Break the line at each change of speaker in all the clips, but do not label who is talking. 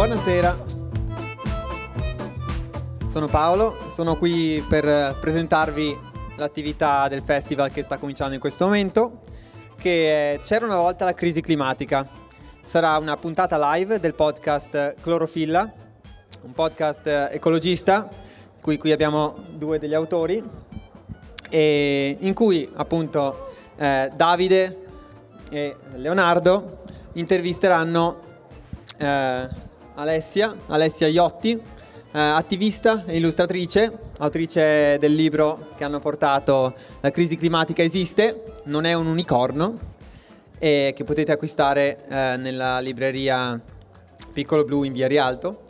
Buonasera. Sono Paolo, sono qui per presentarvi l'attività del festival che sta cominciando in questo momento, che è C'era una volta la crisi climatica. Sarà una puntata live del podcast Clorofilla, un podcast ecologista, qui, qui abbiamo due degli autori, in cui appunto eh, Davide e Leonardo intervisteranno eh, Alessia, Alessia Iotti, eh, attivista e illustratrice, autrice del libro che hanno portato La crisi climatica esiste, non è un unicorno, e che potete acquistare eh, nella libreria Piccolo Blu in via Rialto.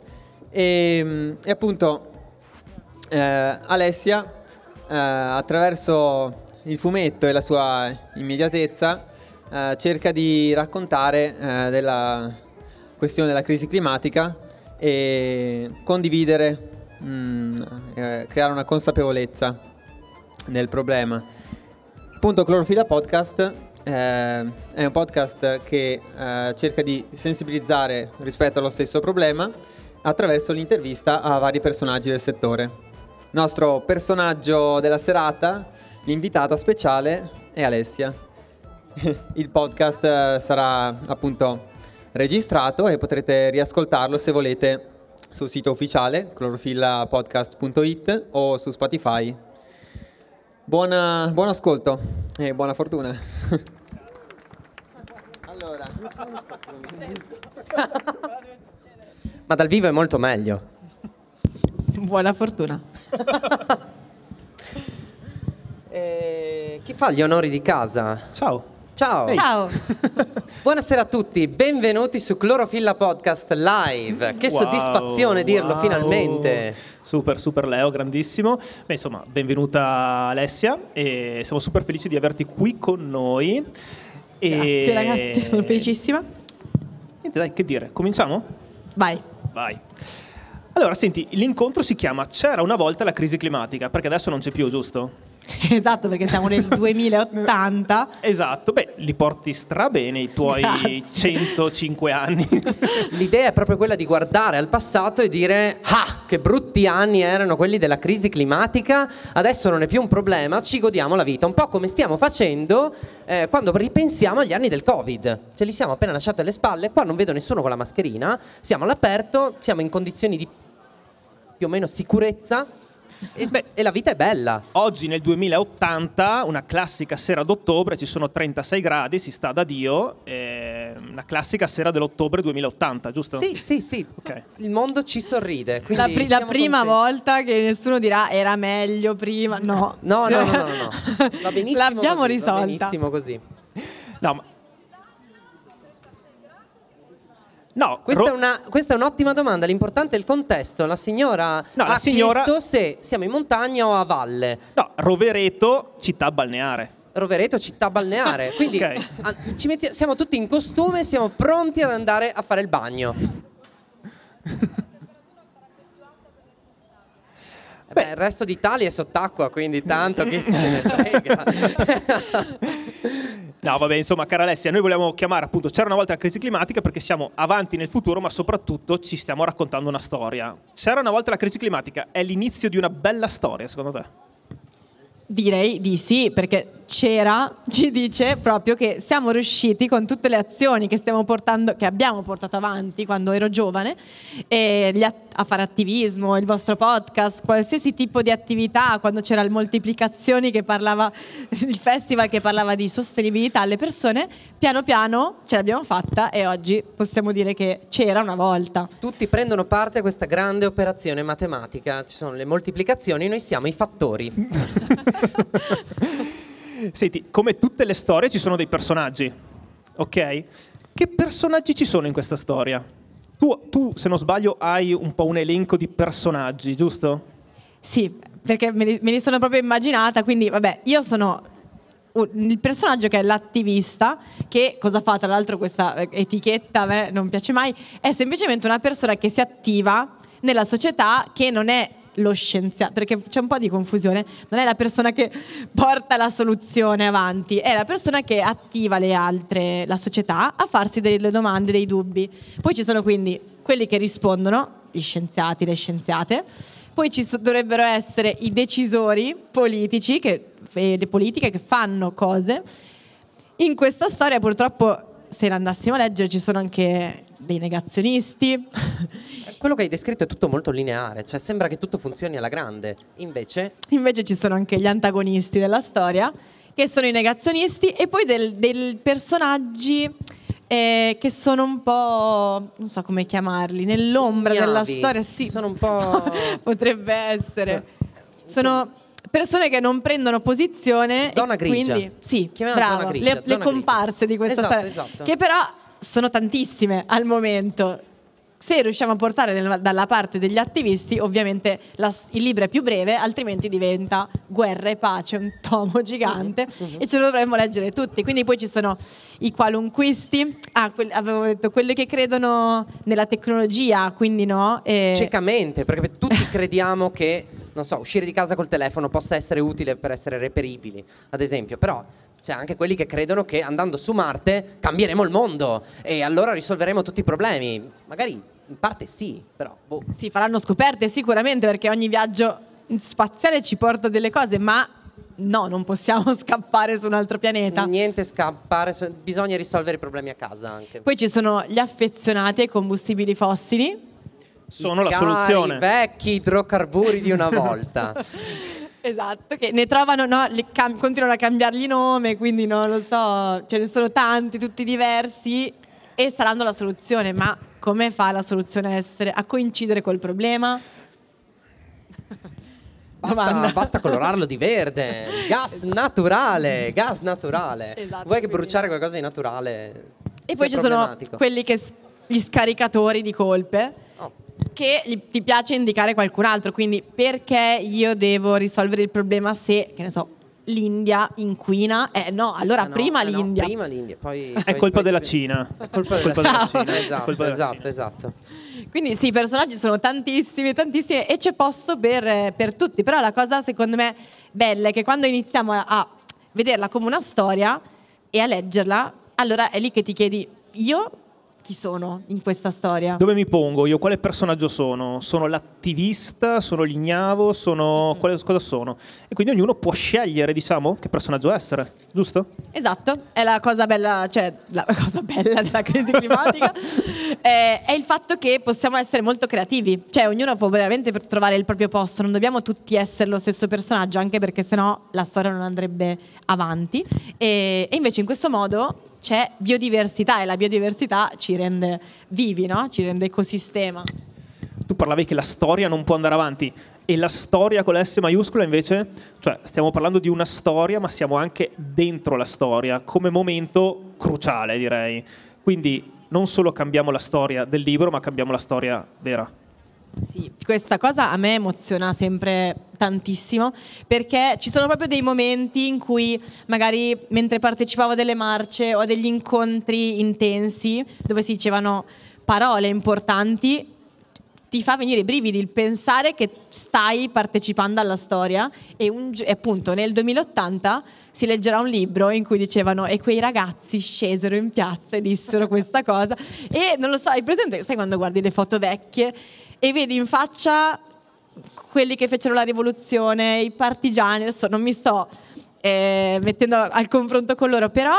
E, e appunto eh, Alessia, eh, attraverso il fumetto e la sua immediatezza, eh, cerca di raccontare eh, della questione della crisi climatica e condividere, mh, mm, eh, creare una consapevolezza del problema. Appunto, Clorofila Podcast eh, è un podcast che eh, cerca di sensibilizzare rispetto allo stesso problema attraverso l'intervista a vari personaggi del settore. Il nostro personaggio della serata, l'invitata speciale, è Alessia. Il podcast eh, sarà appunto registrato e potrete riascoltarlo se volete sul sito ufficiale clorofillapodcast.it o su Spotify. Buona, buon ascolto e buona fortuna. allora.
Ma dal vivo è molto meglio.
Buona fortuna.
eh, chi fa gli onori di casa?
Ciao.
Ciao.
Ciao.
Buonasera a tutti, benvenuti su Clorofilla Podcast Live. Che
Wow,
soddisfazione dirlo
wow.
finalmente.
Super, super Leo, grandissimo. Beh, insomma, benvenuta Alessia e siamo super felici di averti qui con noi. E...
Grazie ragazzi, sono felicissima.
Niente, dai, che dire, cominciamo?
Vai.
Vai. Allora, senti, l'incontro si chiama C'era una volta la crisi climatica, perché adesso non c'è più, giusto?
Esatto, perché siamo nel 2080.
Esatto, beh, li porti strabene i tuoi
Grazie.
105 anni.
L'idea è proprio quella di guardare al passato e dire ah, che brutti anni erano quelli della crisi climatica, adesso non è più un problema, ci godiamo la vita, un po' come stiamo facendo eh, quando ripensiamo agli anni del Covid. Ce li siamo appena lasciati alle spalle, qua non vedo nessuno con la mascherina, siamo all'aperto, siamo in condizioni di più o meno sicurezza e,
Beh.
e la vita è bella.
Oggi nel 2080, una classica sera d'ottobre, ci sono 36 gradi, si sta da Dio, eh, una classica sera dell'ottobre 2080, giusto?
Sì, sì, sì.
Ok.
Il mondo ci sorride.
La, pri- la prima
contenti.
volta che nessuno dirà era meglio prima. No.
No, no, no, no, no, no. Va benissimo
L'abbiamo
così, va
risolta.
benissimo così.
No, ma... No,
Questa,
Ro-
è una- questa è un'ottima domanda. L'importante è il contesto. La signora
No,
ha
la signora-
chiesto se siamo in montagna o a valle.
no, Rovereto, città balneare.
Rovereto, città balneare. Quindi
Ok.
a- ci metti- siamo tutti in costume, siamo pronti ad andare a fare il bagno. Eh beh, il resto d'Italia è sott'acqua, quindi tanto che se ne frega.
No, vabbè, insomma, cara Alessia, noi vogliamo chiamare appunto C'era una volta la crisi climatica perché siamo avanti nel futuro, ma soprattutto ci stiamo raccontando una storia. C'era una volta la crisi climatica, è l'inizio di una bella storia, secondo te?
Direi di sì, perché c'era, ci dice proprio che siamo riusciti con tutte le azioni che stiamo portando, che abbiamo portato avanti quando ero giovane, e gli at- a fare attivismo, il vostro podcast, qualsiasi tipo di attività, quando c'era il moltiplicazioni che parlava, il festival che parlava di sostenibilità alle persone, piano piano ce l'abbiamo fatta e oggi possiamo dire che c'era una volta.
Tutti prendono parte a questa grande operazione matematica. Ci sono le moltiplicazioni, noi siamo i fattori.
Senti, come tutte le storie ci sono dei personaggi, ok? Che personaggi ci sono in questa storia? Tu, tu, se non sbaglio, hai un po' un elenco di personaggi, giusto?
Sì, perché me li, me li sono proprio immaginata, quindi vabbè, io sono il personaggio che è l'attivista, che cosa fa tra l'altro questa eh, etichetta, a me non piace mai, è semplicemente una persona che si attiva nella società che non è lo scienziato, perché c'è un po' di confusione, non è la persona che porta la soluzione avanti, è la persona che attiva le altre, la società, a farsi delle domande, dei dubbi. Poi ci sono quindi quelli che rispondono, gli scienziati, le scienziate. Poi ci dovrebbero essere i decisori politici che, e le politiche che fanno cose. In questa storia purtroppo, se la andassimo a leggere, ci sono anche dei negazionisti.
Quello che hai descritto è tutto molto lineare, cioè sembra che tutto funzioni alla grande. Invece,
Invece ci sono anche gli antagonisti della storia, che sono i negazionisti, e poi del- dei personaggi eh, che sono un po', non so come chiamarli, nell'ombra della
Ignavi.
storia. Sì,
Sono un po'-
potrebbe essere. Sono persone che non prendono posizione.
Zona grigia.
Quindi, sì, bravo,
zona grigia,
le,
zona
le comparse
grigia.
di questa
Esatto,
storia.
esatto.
Che però sono tantissime al momento. Se riusciamo a portare nel- dalla parte degli attivisti, ovviamente la- il libro è più breve, altrimenti diventa guerra e pace, un tomo gigante
Mhm,
e ce lo dovremmo leggere tutti. Quindi poi ci sono i qualunquisti, ah, quelli- avevo detto quelli che credono nella tecnologia, quindi no. e-
ciecamente, perché tutti crediamo che, non so, uscire di casa col telefono possa essere utile per essere reperibili, ad esempio, però c'è anche quelli che credono che andando su Marte cambieremo il mondo e allora risolveremo tutti i problemi. Magari in parte sì, però boh.
Sì, faranno scoperte sicuramente perché ogni viaggio spaziale ci porta delle cose, ma no, non possiamo scappare su un altro pianeta.
Niente scappare, so- bisogna risolvere i problemi a casa anche.
Poi ci sono gli affezionati ai combustibili fossili.
Sono la
Cari
soluzione.
vecchi idrocarburi di una volta.
Esatto, che ne trovano, no, cam- continuano a cambiargli nome, quindi non lo so, ce ne sono tanti, tutti diversi e saranno la soluzione, ma come fa la soluzione a essere a coincidere col problema?
Basta, basta colorarlo di verde. Gas naturale, gas naturale.
Esatto,
Vuoi che
quindi-
bruciare qualcosa di naturale?
E poi ci sono quelli che gli scaricatori di colpe che gli- ti piace indicare qualcun altro, quindi perché io devo risolvere il problema se, che ne so, l'India inquina? Eh no, allora
ah no,
prima
no,
l'India.
prima l'India, poi,
È
poi-
colpa
poi
della
ci-
Cina.
È colpa della
Colpa della
Cina.
Cina.
Esatto,
Colpa della
esatto,
Cina.
esatto.
Quindi sì, i personaggi sono tantissimi, tantissimi e c'è posto per, eh, per tutti, però la cosa secondo me bella è che quando iniziamo a, a vederla come una storia e a leggerla, allora è lì che ti chiedi, io chi sono in questa storia?
Dove mi pongo? Io quale personaggio sono? Sono l'attivista? Sono l'ignavo? Sono... quale- cosa sono? E quindi ognuno può scegliere, diciamo, che personaggio essere, giusto?
Esatto, è la cosa bella, cioè la cosa bella della crisi climatica eh, è il fatto che possiamo essere molto creativi, cioè ognuno può veramente trovare il proprio posto, non dobbiamo tutti essere lo stesso personaggio, anche perché sennò la storia non andrebbe avanti e, e invece in questo modo c'è biodiversità e la biodiversità ci rende vivi, no? ci rende ecosistema.
Tu parlavi che la storia non può andare avanti e la storia con la S maiuscola invece, cioè stiamo parlando di una storia ma siamo anche dentro la storia come momento cruciale direi. Quindi non solo cambiamo la storia del libro ma cambiamo la storia vera.
Sì, questa cosa a me emoziona sempre tantissimo perché ci sono proprio dei momenti in cui magari mentre partecipavo a delle marce o a degli incontri intensi dove si dicevano parole importanti ti fa venire i brividi il pensare che stai partecipando alla storia e, un e appunto nel 2080 si leggerà un libro in cui dicevano e quei ragazzi scesero in piazza e dissero questa cosa e non lo so, hai presente, sai quando guardi le foto vecchie e vedi in faccia quelli che fecero la rivoluzione, i partigiani, adesso non mi sto eh, mettendo al confronto con loro, però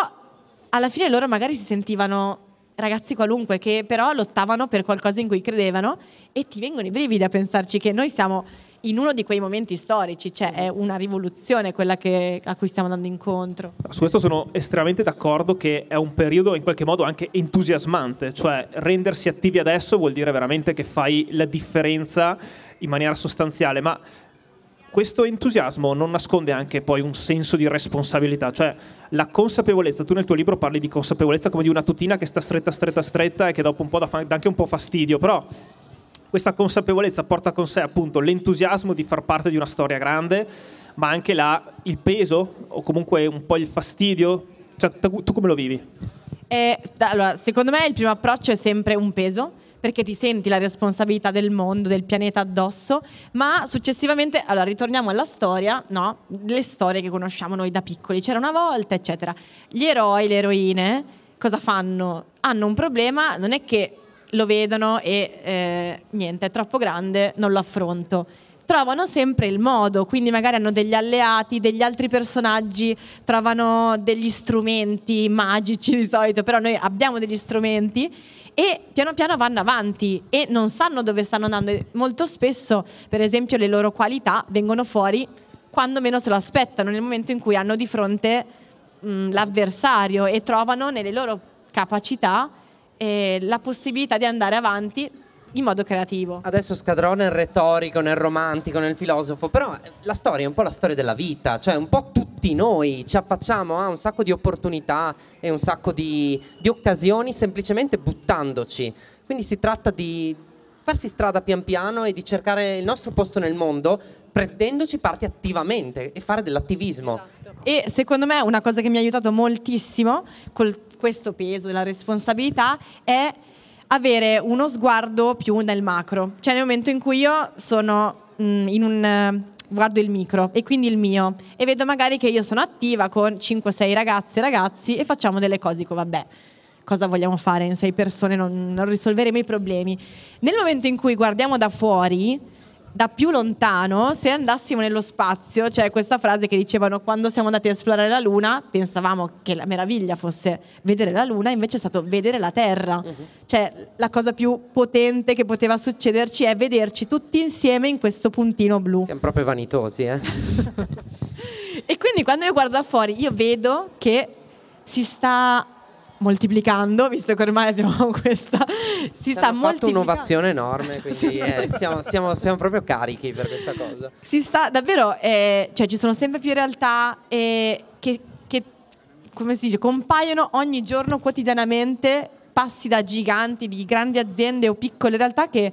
alla fine loro magari si sentivano ragazzi qualunque che però lottavano per qualcosa in cui credevano e ti vengono i brividi a pensarci che noi siamo in uno di quei momenti storici, cioè è una rivoluzione quella che- a cui stiamo andando incontro.
Su questo sono estremamente d'accordo che è un periodo in qualche modo anche entusiasmante, cioè rendersi attivi adesso vuol dire veramente che fai la differenza in maniera sostanziale, ma questo entusiasmo non nasconde anche poi un senso di responsabilità, cioè la consapevolezza, tu nel tuo libro parli di consapevolezza come di una tutina che sta stretta, stretta, stretta e che dopo un po' dà anche un po' fastidio, però questa consapevolezza porta con sé appunto l'entusiasmo di far parte di una storia grande, ma anche la- il peso o comunque un po' il fastidio. Cioè, tu tu come lo vivi?
E, da- allora, secondo me il primo approccio è sempre un peso, perché ti senti la responsabilità del mondo, del pianeta addosso, ma successivamente, allora ritorniamo alla storia, no? Le storie che conosciamo noi da piccoli, c'era una volta, eccetera. Gli eroi, le eroine, cosa fanno? Hanno un problema, non è che lo vedono e eh, niente, è troppo grande, non lo affronto. Trovano sempre il modo, quindi magari hanno degli alleati, degli altri personaggi, trovano degli strumenti magici di solito, però noi abbiamo degli strumenti e piano piano vanno avanti e non sanno dove stanno andando. Molto spesso, per esempio, le loro qualità vengono fuori quando meno se lo aspettano, nel momento in cui hanno di fronte mh, l'avversario e trovano nelle loro capacità eh, la possibilità di andare avanti in modo creativo.
Adesso scadrò nel retorico, nel romantico, nel filosofo, però la storia è un po' la storia della vita, cioè un po' tutti noi ci affacciamo a un sacco di opportunità e un sacco di, di occasioni semplicemente buttandoci. Quindi si tratta di farsi strada pian piano e di cercare il nostro posto nel mondo prendendoci parte attivamente e fare dell'attivismo.
Esatto. E secondo me una cosa che mi ha aiutato moltissimo con questo peso della responsabilità è avere uno sguardo più nel macro, cioè nel momento in cui io sono mh, in un guardo il micro e quindi il mio e vedo magari che io sono attiva con 5-6 ragazze e ragazzi e facciamo delle cose, dico vabbè, cosa vogliamo fare in sei persone, non, non risolveremo i problemi. Nel momento in cui guardiamo da fuori, da più lontano, se andassimo nello spazio, c'è cioè questa frase che dicevano quando siamo andati a esplorare la Luna, pensavamo che la meraviglia fosse vedere la Luna, invece è stato vedere la Terra. Uh-huh. Cioè la cosa più potente che poteva succederci è vederci tutti insieme in questo puntino blu.
Siamo proprio vanitosi, eh?
e quindi quando io guardo da fuori, io vedo che si sta moltiplicando, visto che ormai abbiamo questa, si sta
moltiplicando. fatto un'ovazione enorme, quindi eh, siamo, siamo, siamo, proprio carichi per questa cosa.
Si sta davvero, eh, cioè ci sono sempre più realtà eh, che, che, come si dice, compaiono ogni giorno quotidianamente, passi da giganti, di grandi aziende o piccole realtà che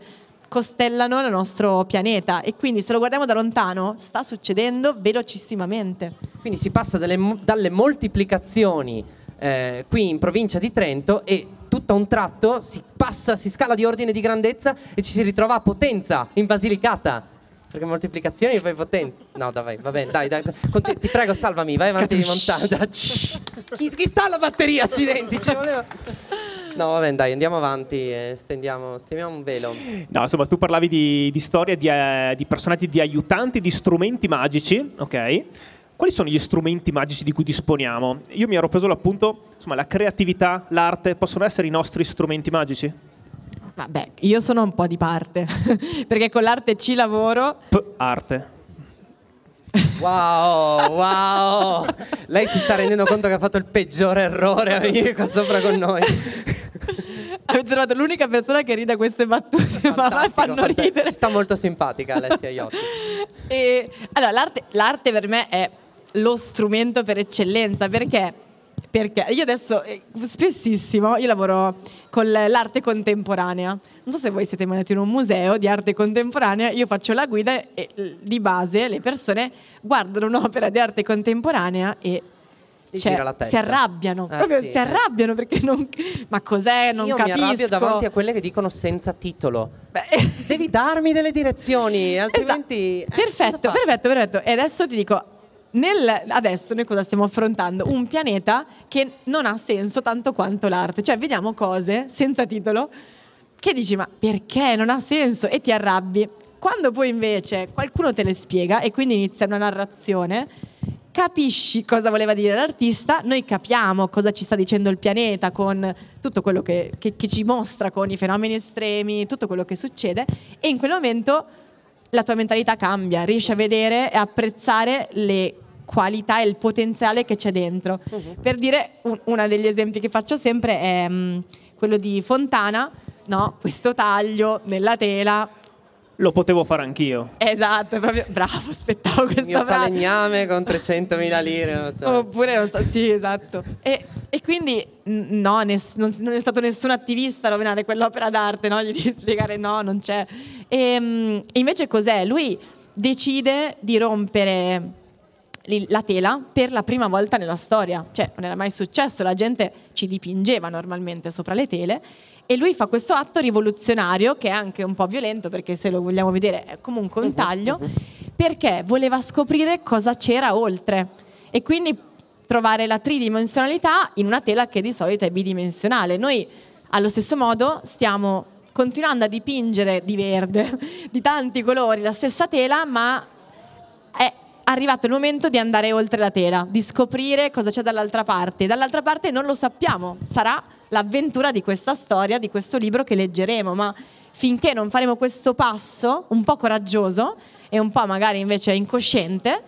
costellano il nostro pianeta e quindi se lo guardiamo da lontano sta succedendo velocissimamente.
Quindi si passa dalle, dalle moltiplicazioni eh, qui in provincia di Trento e tutto a un tratto si passa, si scala di ordine di grandezza e ci si ritrova a Potenza, in Basilicata. Perché moltiplicazioni e poi potenza. No, dai, va bene, dai, dai. Conti- ti prego, salvami, vai avanti di montagna. Chi, chi, sta alla batteria, accidenti? Ci voleva... No, va bene, dai, andiamo avanti e stendiamo, stendiamo un velo.
No, insomma, tu parlavi di, di storia di, eh, di personaggi, di aiutanti, di strumenti magici, ok? Quali sono gli strumenti magici di cui disponiamo? Io mi ero preso l'appunto, insomma, la creatività, l'arte possono essere i nostri strumenti magici?
Vabbè, io sono un po' di parte, perché con l'arte ci lavoro.
P- arte.
Wow, wow! Lei si sta rendendo conto che ha fatto il peggiore errore a venire qua sopra con noi.
Avete trovato l'unica persona che ride a queste battute, Fantastico, ma fanno ridere.
Ci sta molto simpatica Alessia Iotti.
E, allora, l'arte, l'arte per me è lo strumento per eccellenza perché, perché io adesso eh, spessissimo io lavoro con l'arte contemporanea non so se voi siete mai andati in un museo di arte contemporanea io faccio la guida e di base le persone guardano un'opera di arte contemporanea e cioè, si arrabbiano, eh, proprio sì, si arrabbiano eh, perché non. Ma cos'è? Non
Io
capisco.
mi arrabbio davanti a quelle che dicono senza titolo. Beh. Devi darmi delle direzioni, altrimenti.
Esatto. Perfetto, perfetto, perfetto. E adesso ti dico: nel, adesso noi cosa stiamo affrontando? Un pianeta che non ha senso tanto quanto l'arte, cioè vediamo cose senza titolo che dici ma perché non ha senso e ti arrabbi. Quando poi invece qualcuno te le spiega e quindi inizia una narrazione, capisci cosa voleva dire l'artista, noi capiamo cosa ci sta dicendo il pianeta con tutto quello che, che, che ci mostra, con i fenomeni estremi, tutto quello che succede e in quel momento la tua mentalità cambia, riesci a vedere e apprezzare le qualità e il potenziale che c'è dentro. Uh-huh. Per dire, un, uno degli esempi che faccio sempre è um, quello di Fontana, no? questo taglio nella tela.
Lo potevo fare anch'io.
Esatto, proprio bravo, aspettavo questa
Mio
frase.
falegname con 300.000 lire.
Cioè. Oppure, non so, sì, esatto. E, e quindi no, ness- non, non, è stato nessun attivista a rovinare quell'opera d'arte, no? Gli devi spiegare no, non c'è. E, um, invece cos'è? Lui decide di rompere la tela per la prima volta nella storia, cioè non era mai successo, la gente ci dipingeva normalmente sopra le tele e lui fa questo atto rivoluzionario che è anche un po' violento perché se lo vogliamo vedere è comunque un mhm, taglio, mhm. perché voleva scoprire cosa c'era oltre e quindi trovare la tridimensionalità in una tela che di solito è bidimensionale. Noi allo stesso modo stiamo continuando a dipingere di verde, di tanti colori, la stessa tela, ma è arrivato il momento di andare oltre la tela, di scoprire cosa c'è dall'altra parte. Dall'altra parte non lo sappiamo, sarà l'avventura di questa storia, di questo libro che leggeremo, ma finché non faremo questo passo un po' coraggioso e un po' magari invece incosciente,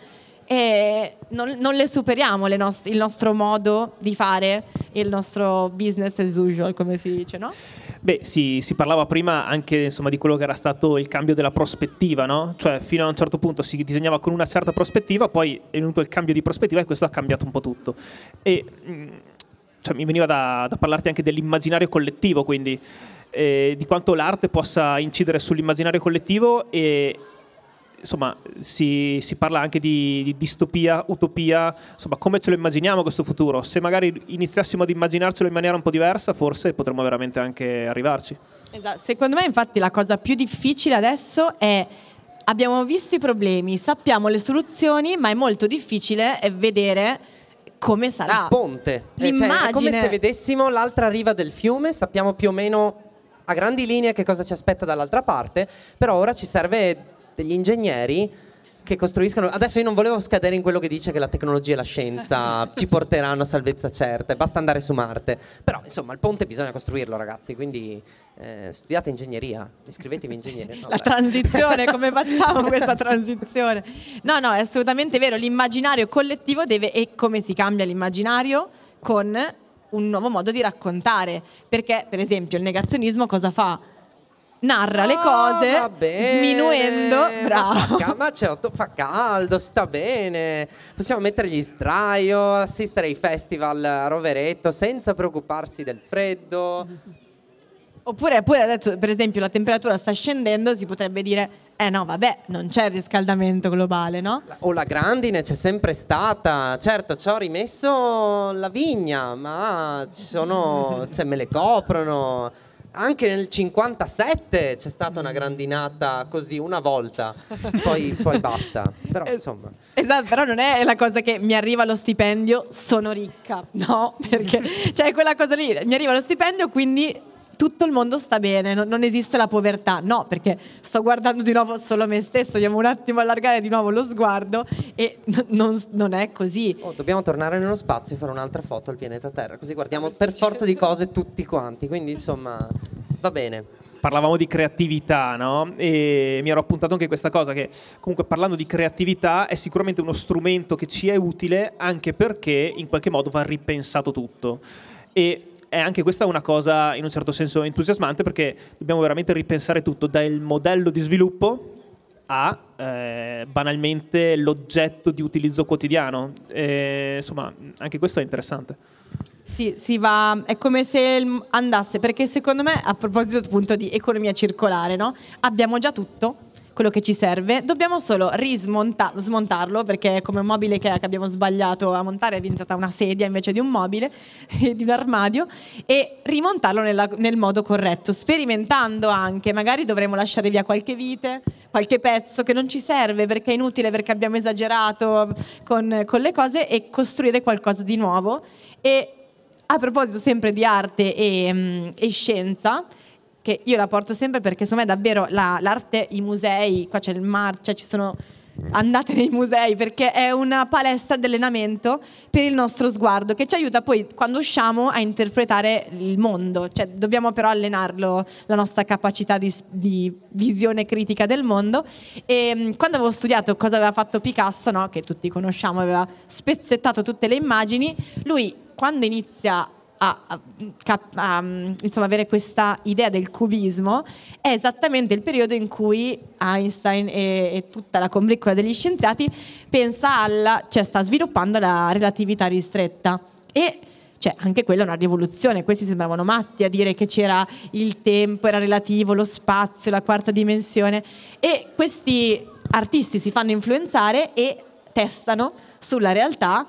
e non, non le superiamo le nost- il nostro modo di fare il nostro business as usual, come si dice, no?
Beh, si, si parlava prima anche insomma, di quello che era stato il cambio della prospettiva, no? Cioè, fino a un certo punto si disegnava con una certa prospettiva, poi è venuto il cambio di prospettiva e questo ha cambiato un po' tutto. E mm, cioè, mi veniva da, da parlarti anche dell'immaginario collettivo, quindi eh, di quanto l'arte possa incidere sull'immaginario collettivo e, insomma, si, si, parla anche di, di, distopia, utopia, insomma, come ce lo immaginiamo questo futuro? Se magari iniziassimo ad immaginarcelo in maniera un po' diversa, forse potremmo veramente anche arrivarci.
Esatto. Secondo me, infatti, la cosa più difficile adesso è abbiamo visto i problemi, sappiamo le soluzioni, ma è molto difficile vedere come sarà.
Il ponte. Eh, cioè, è come se vedessimo l'altra riva del fiume, sappiamo più o meno a grandi linee che cosa ci aspetta dall'altra parte, però ora ci serve degli ingegneri che costruiscono. Adesso io non volevo scadere in quello che dice che la tecnologia e la scienza ci porteranno a salvezza certa, basta andare su Marte. Però insomma il ponte bisogna costruirlo, ragazzi. Quindi eh, studiate ingegneria, iscrivetevi in ingegneria.
No, la beh. transizione, come facciamo questa transizione? No, no, è assolutamente vero. L'immaginario collettivo deve. E come si cambia l'immaginario? Con un nuovo modo di raccontare. Perché, per esempio, il negazionismo cosa fa? Narra le ah, cose ah, sminuendo bravo.
ma, fa, ma c'è, fa caldo sta bene. Possiamo mettere gli sdraio assistere ai festival a Roveretto senza preoccuparsi del freddo.
Oppure, oppure adesso per esempio la temperatura sta scendendo si potrebbe dire eh no vabbè non c'è il riscaldamento globale no?
o la grandine c'è sempre stata. Certo ci ho rimesso la vigna ma ci sono cioè me le coprono anche nel 57 c'è stata una grandinata così una volta, poi, poi basta. Però insomma.
Esatto, però non è la cosa che mi arriva lo stipendio, sono ricca, no? Perché cioè quella cosa lì, mi arriva lo stipendio, quindi tutto il mondo sta bene, non, non, esiste la povertà. No, perché sto guardando di nuovo solo me stesso, dobbiamo un attimo allargare di nuovo lo sguardo e n- non, non, è così.
Oh, dobbiamo tornare nello spazio e fare un'altra foto al pianeta Terra, così guardiamo per forza di cose tutti quanti, quindi insomma va bene
parlavamo di creatività, no? E mi ero appuntato anche questa cosa che comunque parlando di creatività è sicuramente uno strumento che ci è utile anche perché in qualche modo va ripensato tutto. E è anche questa una cosa in un certo senso entusiasmante perché dobbiamo veramente ripensare tutto, dal modello di sviluppo a eh, banalmente l'oggetto di utilizzo quotidiano. E, insomma, anche questo è interessante.
Sì, si va, è come se andasse, perché secondo me, a proposito appunto di economia circolare, no? abbiamo già tutto, quello che ci serve, dobbiamo solo rismontarlo perché è come un mobile che abbiamo sbagliato a montare è diventata una sedia invece di un mobile, di un armadio e rimontarlo nella, nel modo corretto, sperimentando anche, magari dovremo lasciare via qualche vite, qualche pezzo che non ci serve perché è inutile perché abbiamo esagerato con, con le cose e costruire qualcosa di nuovo. E a proposito sempre di arte e, mm, e scienza, che io la porto sempre perché secondo me davvero la, l'arte, i musei, qua c'è il mar, cioè ci sono andate nei musei perché è una palestra di allenamento per il nostro sguardo che ci aiuta poi quando usciamo a interpretare il mondo, cioè dobbiamo però allenarlo la nostra capacità di, di visione critica del mondo e mm, quando avevo studiato cosa aveva fatto Picasso, no? che tutti conosciamo, aveva spezzettato tutte le immagini, lui quando inizia a, a, a, insomma, avere questa idea del cubismo è esattamente il periodo in cui Einstein e, e tutta la combriccola degli scienziati pensa alla, cioè sta sviluppando la relatività ristretta. E cioè, anche quella è una rivoluzione, questi sembravano matti a dire che c'era il tempo, era relativo, lo spazio, la quarta dimensione. E questi artisti si fanno influenzare e testano sulla realtà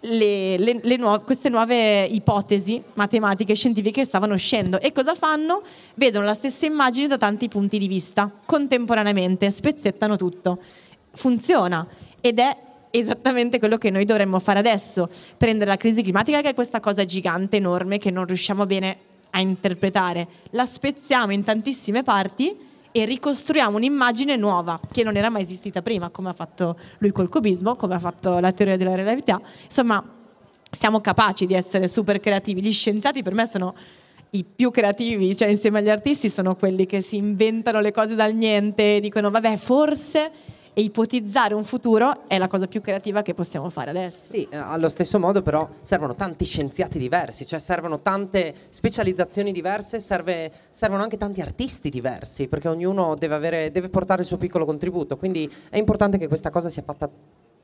le, le, le nuove, queste nuove ipotesi matematiche e scientifiche che stavano uscendo. E cosa fanno? Vedono la stessa immagine da tanti punti di vista, contemporaneamente, spezzettano tutto. Funziona ed è esattamente quello che noi dovremmo fare adesso, prendere la crisi climatica che è questa cosa gigante, enorme, che non riusciamo bene a interpretare, la spezziamo in tantissime parti e ricostruiamo un'immagine nuova che non era mai esistita prima, come ha fatto lui col cubismo, come ha fatto la teoria della relatività. Insomma, siamo capaci di essere super creativi. Gli scienziati per me sono i più creativi, cioè insieme agli artisti sono quelli che si inventano le cose dal niente, dicono vabbè forse e ipotizzare un futuro è la cosa più creativa che possiamo fare adesso.
Sì, eh, allo stesso modo però servono tanti scienziati diversi, cioè servono tante specializzazioni diverse, serve, servono anche tanti artisti diversi, perché ognuno deve, avere, deve portare il suo piccolo contributo, quindi è importante che questa cosa sia fatta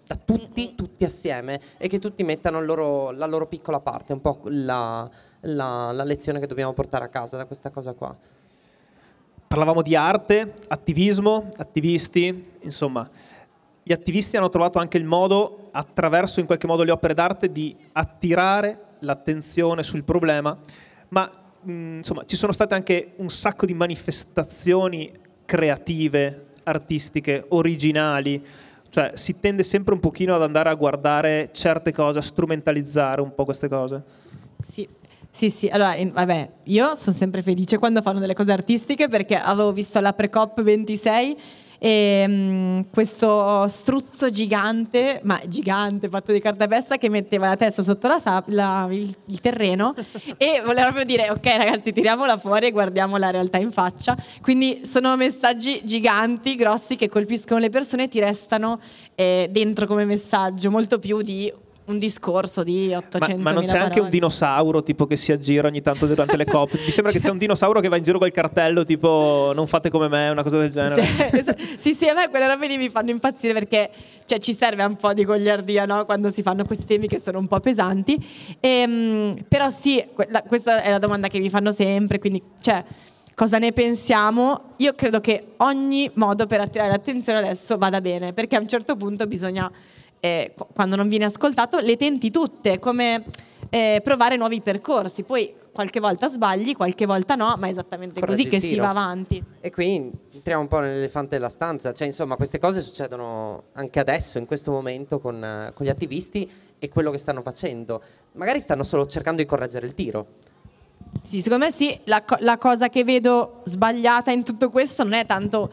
da tutti, tutti assieme e che tutti mettano loro, la loro piccola parte, un po' la, la, la lezione che dobbiamo portare a casa da questa cosa qua
parlavamo di arte, attivismo, attivisti, insomma, gli attivisti hanno trovato anche il modo, attraverso in qualche modo le opere d'arte, di attirare l'attenzione sul problema, ma mh, insomma ci sono state anche un sacco di manifestazioni creative, artistiche, originali, cioè si tende sempre un pochino ad andare a guardare certe cose, a strumentalizzare un po' queste cose.
Sì, sì, sì, allora, vabbè, io sono sempre felice quando fanno delle cose artistiche perché avevo visto la Precop 26 e um, questo struzzo gigante, ma gigante, fatto di cartapesta, che metteva la testa sotto la la, il, il, terreno e voleva proprio dire ok ragazzi tiriamola fuori e guardiamo la realtà in faccia. Quindi sono messaggi giganti, grossi, che colpiscono le persone e ti restano eh, dentro come messaggio, molto più di un discorso di 800
ma, ma non c'è
parole.
anche un dinosauro tipo che si aggira ogni tanto durante le coppe mi sembra che c'è un dinosauro che va in giro col cartello tipo non fate come me una cosa del genere
sì, sì, a me quelle robe lì mi fanno impazzire perché cioè, ci serve un po' di gogliardia no? quando si fanno questi temi che sono un po' pesanti e, ehm, però sì la, questa è la domanda che mi fanno sempre quindi cioè cosa ne pensiamo? Io credo che ogni modo per attirare l'attenzione adesso vada bene, perché a un certo punto bisogna eh, quando non viene ascoltato, le tenti tutte, come eh, provare nuovi percorsi. Poi qualche volta sbagli, qualche volta no, ma è esattamente Correggi così che si va avanti.
E qui entriamo un po' nell'elefante della stanza, cioè insomma queste cose succedono anche adesso, in questo momento, con, con gli attivisti e quello che stanno facendo. Magari stanno solo cercando di correggere il tiro.
Sì, secondo me sì, la, la cosa che vedo sbagliata in tutto questo non è tanto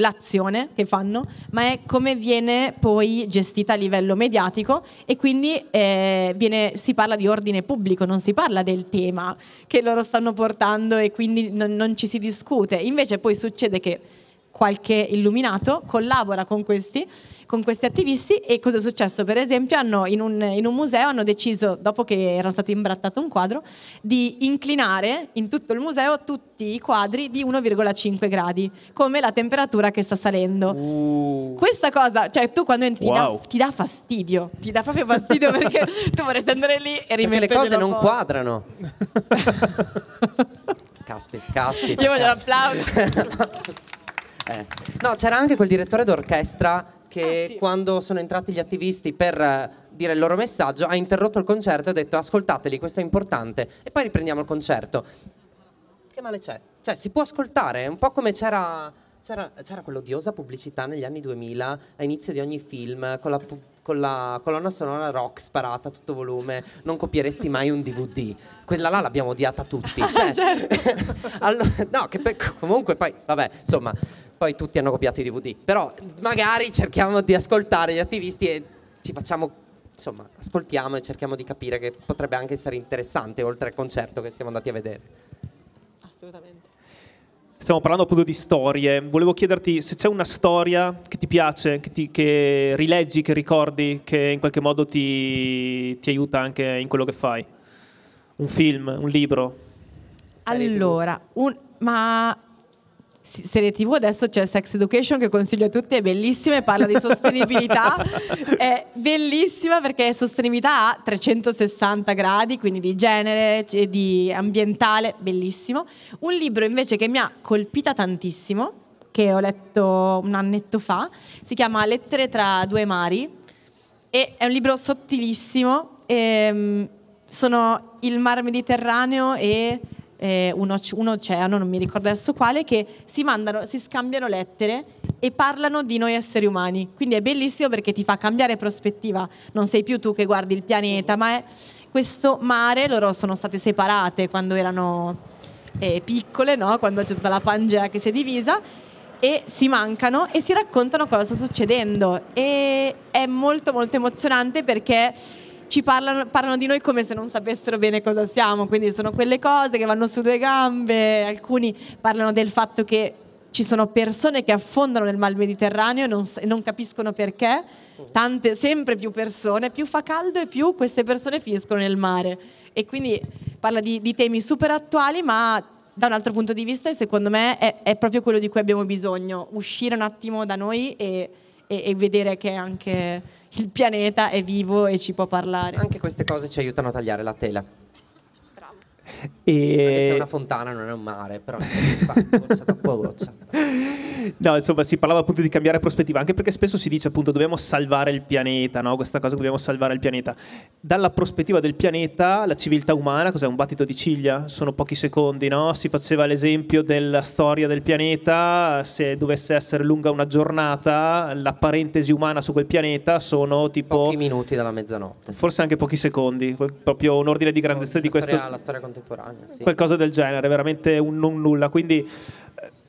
l'azione che fanno, ma è come viene poi gestita a livello mediatico e quindi eh, viene, si parla di ordine pubblico, non si parla del tema che loro stanno portando e quindi non, non ci si discute. Invece poi succede che qualche illuminato collabora con questi con questi attivisti e cosa è successo? Per esempio hanno, in, un, in, un, museo hanno deciso, dopo che era stato imbrattato un quadro, di inclinare in tutto il museo tutti i quadri di 1,5 gradi, come la temperatura che sta salendo. Uh. Questa cosa, cioè tu quando entri wow. ti, dà, ti, dà, fastidio, ti dà proprio fastidio perché tu vorresti andare lì e rimettere
le cose non quadrano. caspita, caspita.
Io voglio l'applauso.
eh. No, c'era anche quel direttore d'orchestra che ah, sì. quando sono entrati gli attivisti per eh, dire il loro messaggio ha interrotto il concerto e ha detto ascoltateli, questo è importante e poi riprendiamo il concerto. Che male c'è? Cioè si può ascoltare, è un po' come c'era, c'era, c'era quell'odiosa pubblicità negli anni 2000 a inizio di ogni film con la, con la colonna sonora rock sparata a tutto volume, non copieresti mai un DVD. Quella là l'abbiamo odiata tutti. Cioè, certo. allora, no, che pe- comunque poi, vabbè, insomma, poi tutti hanno copiato i DVD. Però magari cerchiamo di ascoltare gli attivisti e ci facciamo, insomma, ascoltiamo e cerchiamo di capire che potrebbe anche essere interessante oltre al concerto che siamo andati a vedere.
Assolutamente.
Stiamo parlando appunto di storie. Volevo chiederti se c'è una storia che ti piace, che, ti, che rileggi, che ricordi, che in qualche modo ti, ti aiuta anche in quello che fai. Un film, un libro.
Allora, un, ma serie tv adesso c'è Sex Education che consiglio a tutti è bellissima e parla di sostenibilità. È bellissima perché è sostenibilità a 360 gradi quindi di genere e di ambientale bellissimo. Un libro invece che mi ha colpita tantissimo che ho letto un annetto fa si chiama Lettere tra due mari e è un libro sottilissimo e, um, sono il mar Mediterraneo e eh, un, un oceano, non mi ricordo adesso quale, che si mandano, si scambiano lettere e parlano di noi esseri umani. Quindi è bellissimo perché ti fa cambiare prospettiva. Non sei più tu che guardi il pianeta, ma è questo mare, loro sono state separate quando erano eh, piccole, no? quando c'è stata la Pangea che si è divisa e si mancano e si raccontano cosa sta succedendo e è molto molto emozionante perché ci parlano, parlano, di noi come se non sapessero bene cosa siamo, quindi sono quelle cose che vanno su due gambe, alcuni parlano del fatto che ci sono persone che affondano nel mar Mediterraneo e non, non capiscono perché, tante, sempre più persone, più fa caldo e più queste persone finiscono nel mare. E quindi parla di, di temi super attuali ma da un altro punto di vista secondo me è, è, proprio quello di cui abbiamo bisogno, uscire un attimo da noi e, e, e vedere che anche il pianeta è vivo e ci può parlare.
Anche queste cose ci aiutano a tagliare la tela.
E...
Anche se è una fontana, non è un mare, però si fa goccia dopo goccia.
No, insomma, si parlava appunto di cambiare prospettiva, anche perché spesso si dice appunto dobbiamo salvare il pianeta, no? Questa cosa dobbiamo salvare il pianeta. Dalla prospettiva del pianeta, la civiltà umana, cos'è un battito di ciglia? Sono pochi secondi, no? Si faceva l'esempio della storia del pianeta, se dovesse essere lunga una giornata, la parentesi umana su quel pianeta sono tipo...
Pochi minuti dalla mezzanotte.
Forse anche pochi secondi, proprio un ordine di grandezza
la
di
storia,
questo...
La storia contemporanea, sì.
Qualcosa del genere, veramente un non nulla. Quindi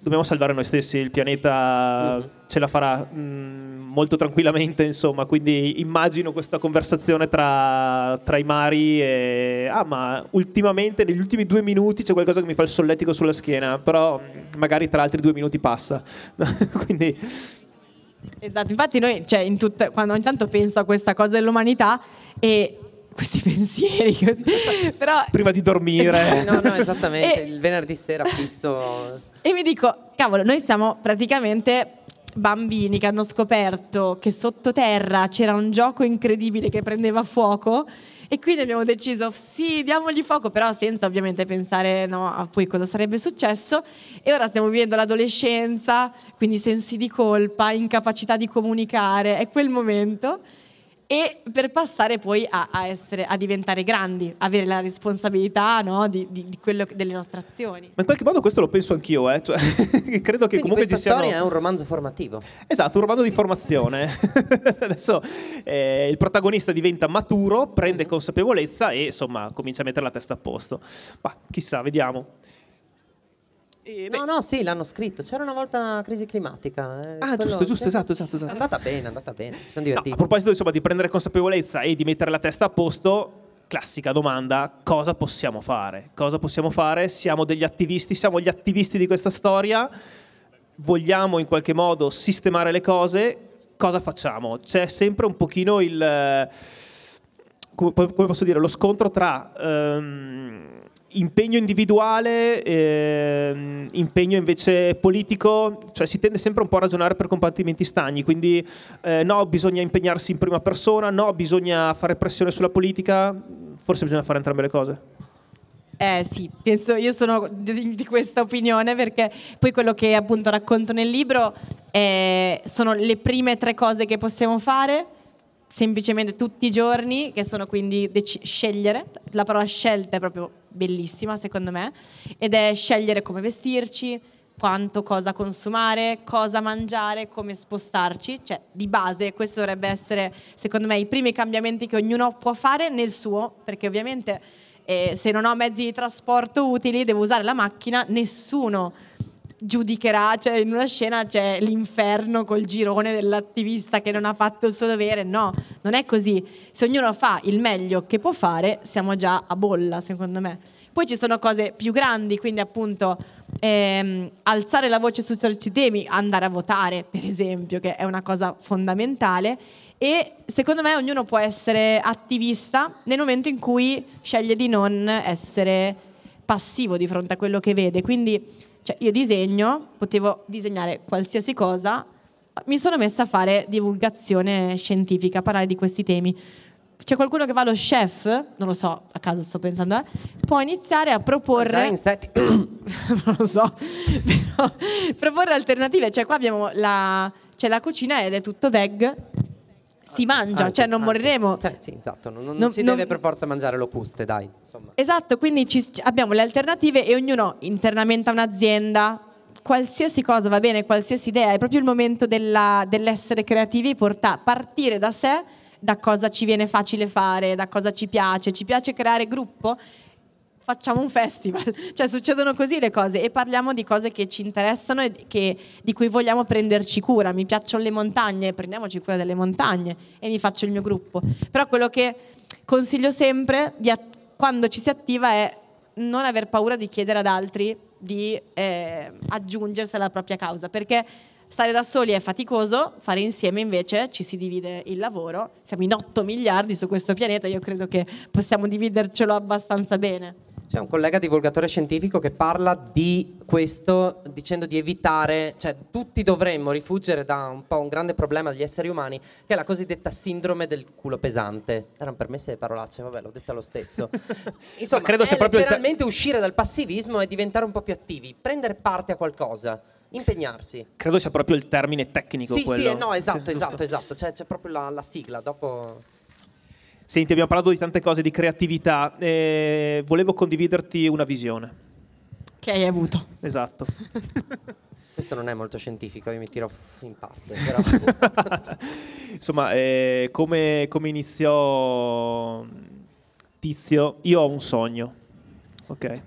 dobbiamo salvare noi stessi, il pianeta mm-hmm. ce la farà mh, mm, molto tranquillamente, insomma, quindi immagino questa conversazione tra, tra, i mari e... Ah, ma ultimamente, negli ultimi due minuti c'è qualcosa che mi fa il solletico sulla schiena, però mm, magari tra altri due minuti passa. quindi...
Esatto, infatti noi, cioè, in tutta, quando ogni tanto penso a questa cosa dell'umanità e questi pensieri. Però,
Prima di dormire.
no, no, esattamente. E, il venerdì sera fisso.
E mi dico, cavolo, noi siamo praticamente bambini che hanno scoperto che sottoterra c'era un gioco incredibile che prendeva fuoco e quindi abbiamo deciso sì, diamogli fuoco, però senza ovviamente pensare no, a poi cosa sarebbe successo e ora stiamo vivendo l'adolescenza, quindi sensi di colpa, incapacità di comunicare, è quel momento e per passare poi a, a, essere, a diventare grandi, avere la responsabilità no, di, di, di quello, delle nostre azioni.
Ma in qualche modo questo lo penso anch'io, eh? cioè, credo che
Quindi
comunque
ci
siano...
storia è un romanzo formativo.
Esatto, un romanzo di formazione. Adesso eh, il protagonista diventa maturo, prende mm-hmm. consapevolezza e insomma comincia a mettere la testa a posto. Ma chissà, vediamo.
E, no, no, sì, l'hanno scritto. C'era una volta una crisi climatica.
Eh, ah, giusto, giusto, esatto, esatto, esatto.
È andata bene, è andata bene. Si sono divertiti.
No, a proposito insomma, di prendere consapevolezza e di mettere la testa a posto, classica domanda, cosa possiamo fare? Cosa possiamo fare? Siamo degli attivisti, siamo gli attivisti di questa storia, vogliamo in qualche modo sistemare le cose, cosa facciamo? C'è sempre un pochino il... come posso dire, lo scontro tra... Um, impegno individuale, eh, impegno invece politico, cioè si tende sempre un po' a ragionare per compartimenti stagni, quindi eh, no, bisogna impegnarsi in prima persona, no, bisogna fare pressione sulla politica, forse bisogna fare entrambe le cose.
Eh sì, penso, io sono di, di, questa opinione perché poi quello che appunto racconto nel libro eh, sono le prime tre cose che possiamo fare semplicemente tutti i giorni, che sono quindi dec- scegliere. La parola scelta è proprio bellissima secondo me, ed è scegliere come vestirci, quanto cosa consumare, cosa mangiare, come spostarci, cioè di base questo dovrebbe essere secondo me i primi cambiamenti che ognuno può fare nel suo, perché ovviamente eh, se non ho mezzi di trasporto utili devo usare la macchina, nessuno giudicherà, cioè in una scena c'è l'inferno col girone dell'attivista che non ha fatto il suo dovere, no, non è così. Se ognuno fa il meglio che può fare, siamo già a bolla, secondo me. Poi ci sono cose più grandi, quindi appunto ehm, alzare la voce su certi temi, andare a votare, per esempio, che è una cosa fondamentale. E secondo me ognuno può essere attivista nel momento in cui sceglie di non essere passivo di fronte a quello che vede. Quindi cioè io disegno, potevo disegnare qualsiasi cosa, mi sono messa a fare divulgazione scientifica, parlare di questi temi. C'è qualcuno che va allo chef, non lo so, a caso sto pensando, eh, può iniziare a proporre...
Insetti.
non lo so, però proporre alternative. Cioè qua abbiamo la, c'è la cucina ed è tutto veg, si mangia,
Anche,
cioè non
anche.
moriremo.
Cioè, sì, esatto, non, non
Non-
si
non-
deve per forza mangiare locuste, dai, insomma.
Esatto, quindi ci- abbiamo le alternative e ognuno internamente ha un'azienda. Qualsiasi cosa va bene, qualsiasi idea, è proprio il momento della- dell'essere creativi, porta- partire da sé, da cosa ci viene facile fare, da cosa ci piace. Ci piace creare gruppo? Facciamo un festival, cioè succedono così le cose e parliamo di cose che ci interessano e che- di cui vogliamo prenderci cura. Mi piacciono le montagne, prendiamoci cura delle montagne e mi faccio il mio gruppo. Però quello che consiglio sempre di at- quando ci si attiva è non aver paura di chiedere ad altri di eh, aggiungersi alla propria causa, perché stare da soli è faticoso, fare insieme invece ci si divide il lavoro, siamo in 8 miliardi su questo pianeta, io credo che possiamo dividercelo abbastanza bene.
C'è un collega divulgatore scientifico che parla di questo dicendo di evitare, cioè tutti dovremmo rifuggire da un po' un grande problema degli esseri umani, che è la cosiddetta sindrome del culo pesante. Erano permesse le parolacce, vabbè, l'ho detta lo stesso. Insomma,
Ma credo sia proprio il te-
letteralmente uscire dal passivismo e diventare un po' più attivi, prendere parte a qualcosa, impegnarsi.
Credo sia proprio il termine tecnico
Sì,
quello.
sì, no,
Sì,
esatto,
giusto.
esatto, esatto. C'è, c'è proprio la, la sigla. Dopo.
Senti, abbiamo parlato di tante cose, di creatività. e volevo condividerti una visione.
Che hai avuto?
Esatto.
Questo non è molto scientifico, io mi tiro in parte. Però.
Insomma, eh, come, come iniziò Tizio, io ho un sogno. Ok.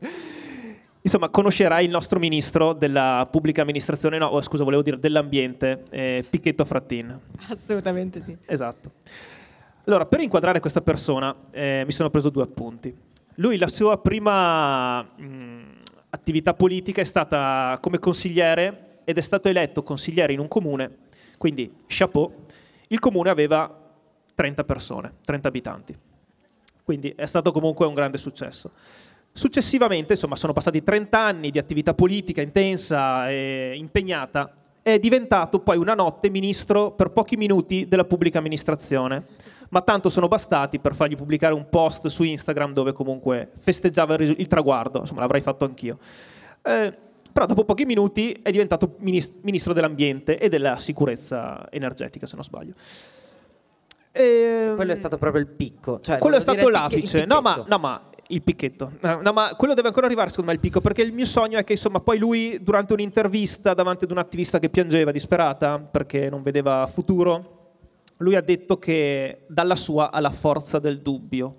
Insomma, conoscerai il nostro ministro della pubblica amministrazione, no, oh, scusa, volevo dire dell'ambiente, eh, Picchetto Frattin.
Assolutamente sì.
Esatto. Allora, per inquadrare questa persona eh, mi sono preso due appunti. Lui, la sua prima mh, attività politica è stata come consigliere ed è stato eletto consigliere in un comune, quindi chapeau. Il comune aveva 30 persone, 30 abitanti. Quindi è stato comunque un grande successo. Successivamente, insomma, sono passati 30 anni di attività politica intensa e impegnata. È diventato poi una notte ministro per pochi minuti della pubblica amministrazione, ma tanto sono bastati per fargli pubblicare un post su Instagram dove comunque festeggiava il, il traguardo, insomma l'avrei fatto anch'io. Eh, però dopo pochi minuti è diventato minis- ministro dell'ambiente e della sicurezza energetica, se non sbaglio. Ehm,
Quello è stato proprio il picco. Cioè,
quello è stato l'apice. No ma, no, ma il picchetto. No, ma quello deve ancora arrivare, secondo me, il picco. Perché il mio sogno è che, insomma, poi lui, durante un'intervista davanti ad un'attivista che piangeva disperata perché non vedeva futuro, lui ha detto che dalla sua ha la forza del dubbio.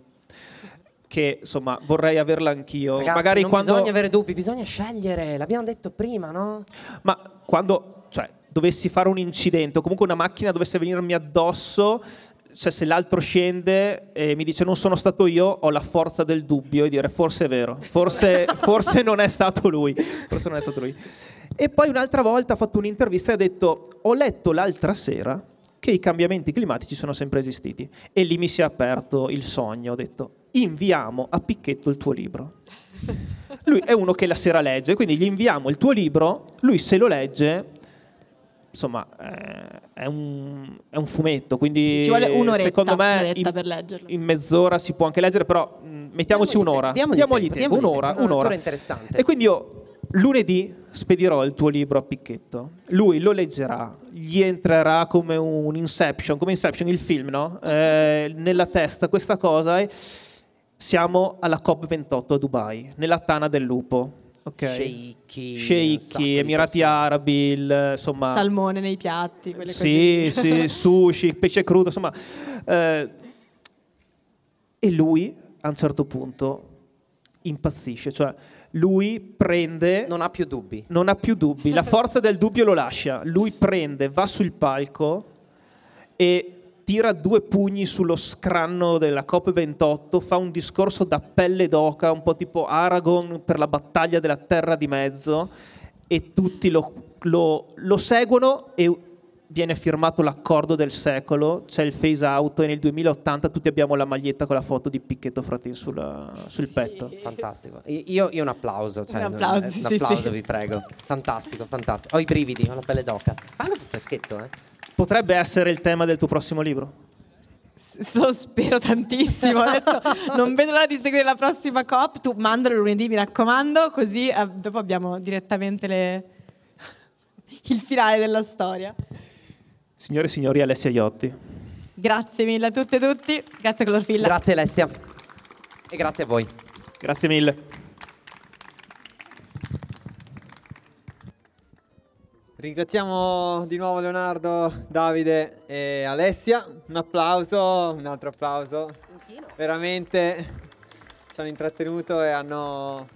Che insomma vorrei averla anch'io.
Ragazzi,
Magari
non
quando.
bisogna avere dubbi, bisogna scegliere. L'abbiamo detto prima, no?
Ma quando cioè, dovessi fare un incidente o comunque una macchina dovesse venirmi addosso, cioè se l'altro scende e mi dice non sono stato io, ho la forza del dubbio e dire forse è vero, forse, forse non è stato lui, forse non è stato lui. E poi un'altra volta ha fatto un'intervista e ha detto ho letto l'altra sera che i cambiamenti climatici sono sempre esistiti e lì mi si è aperto il sogno, ho detto inviamo a Picchetto il tuo libro. Lui è uno che la sera legge, quindi gli inviamo il tuo libro, lui se lo legge, insomma, eh, è, un, è un fumetto, quindi
Ci vuole un'oretta,
secondo me
un'oretta
in,
per leggerlo.
in mezz'ora si può anche leggere, però mh, mettiamoci
Diamogli
un'ora.
te- diamogli
Diamogli
tempo,
tempo,
diamogli
un'ora, un'ora. E quindi io lunedì spedirò il tuo libro a Picchetto. Lui lo leggerà, gli entrerà come un Inception, come Inception il film, no? Eh, nella testa questa cosa e siamo alla COP28 a Dubai, nella tana del lupo. Ok.
Sceicchi, un sacco
Sceicchi,
di
Emirati. Arabi, il- insomma.
Salmone nei piatti, quelle
Sì,
cose.
sì, sushi, pesce crudo, insomma. eh, e lui a un certo punto impazzisce, cioè lui prende, non,
Non ha più dubbi.
ha più dubbi, la forza del dubbio lo lascia, lui prende, va sul palco e tira due pugni sullo scranno della COP28, fa un discorso da pelle d'oca, un po' tipo Aragon per la battaglia della terra di mezzo e tutti lo, lo- lo seguono e viene firmato l'accordo del secolo, c'è il phase out e nel 2080 tutti abbiamo la maglietta con la foto di Picchetto Fratin sulla- sul petto.
Fantastico. Io, io un applauso. Cioè,
Un applauso,
eh,
sì,
un applauso
sì.
vi prego. Fantastico, fantastico. Ho i brividi, ho la pelle d'oca. Fa anche freschetto, eh.
Potrebbe essere il tema del tuo prossimo libro?
S- Lo spero tantissimo. Adesso non vedo l'ora di seguire la prossima COP. Tu mandalo lunedì, mi raccomando, così eh, dopo abbiamo direttamente le- il finale della storia.
Signore e signori, Alessia Iotti.
Grazie mille a tutte e tutti. Grazie Clorfilla.
Grazie Alessia. E grazie a voi.
Grazie mille.
Ringraziamo di nuovo Leonardo, Davide e Alessia. Un applauso, un altro applauso. Veramente ci hanno intrattenuto e hanno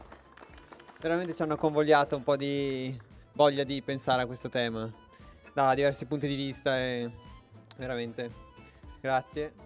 veramente ci hanno convogliato un po' di voglia di pensare a questo tema da diversi punti di vista e veramente grazie.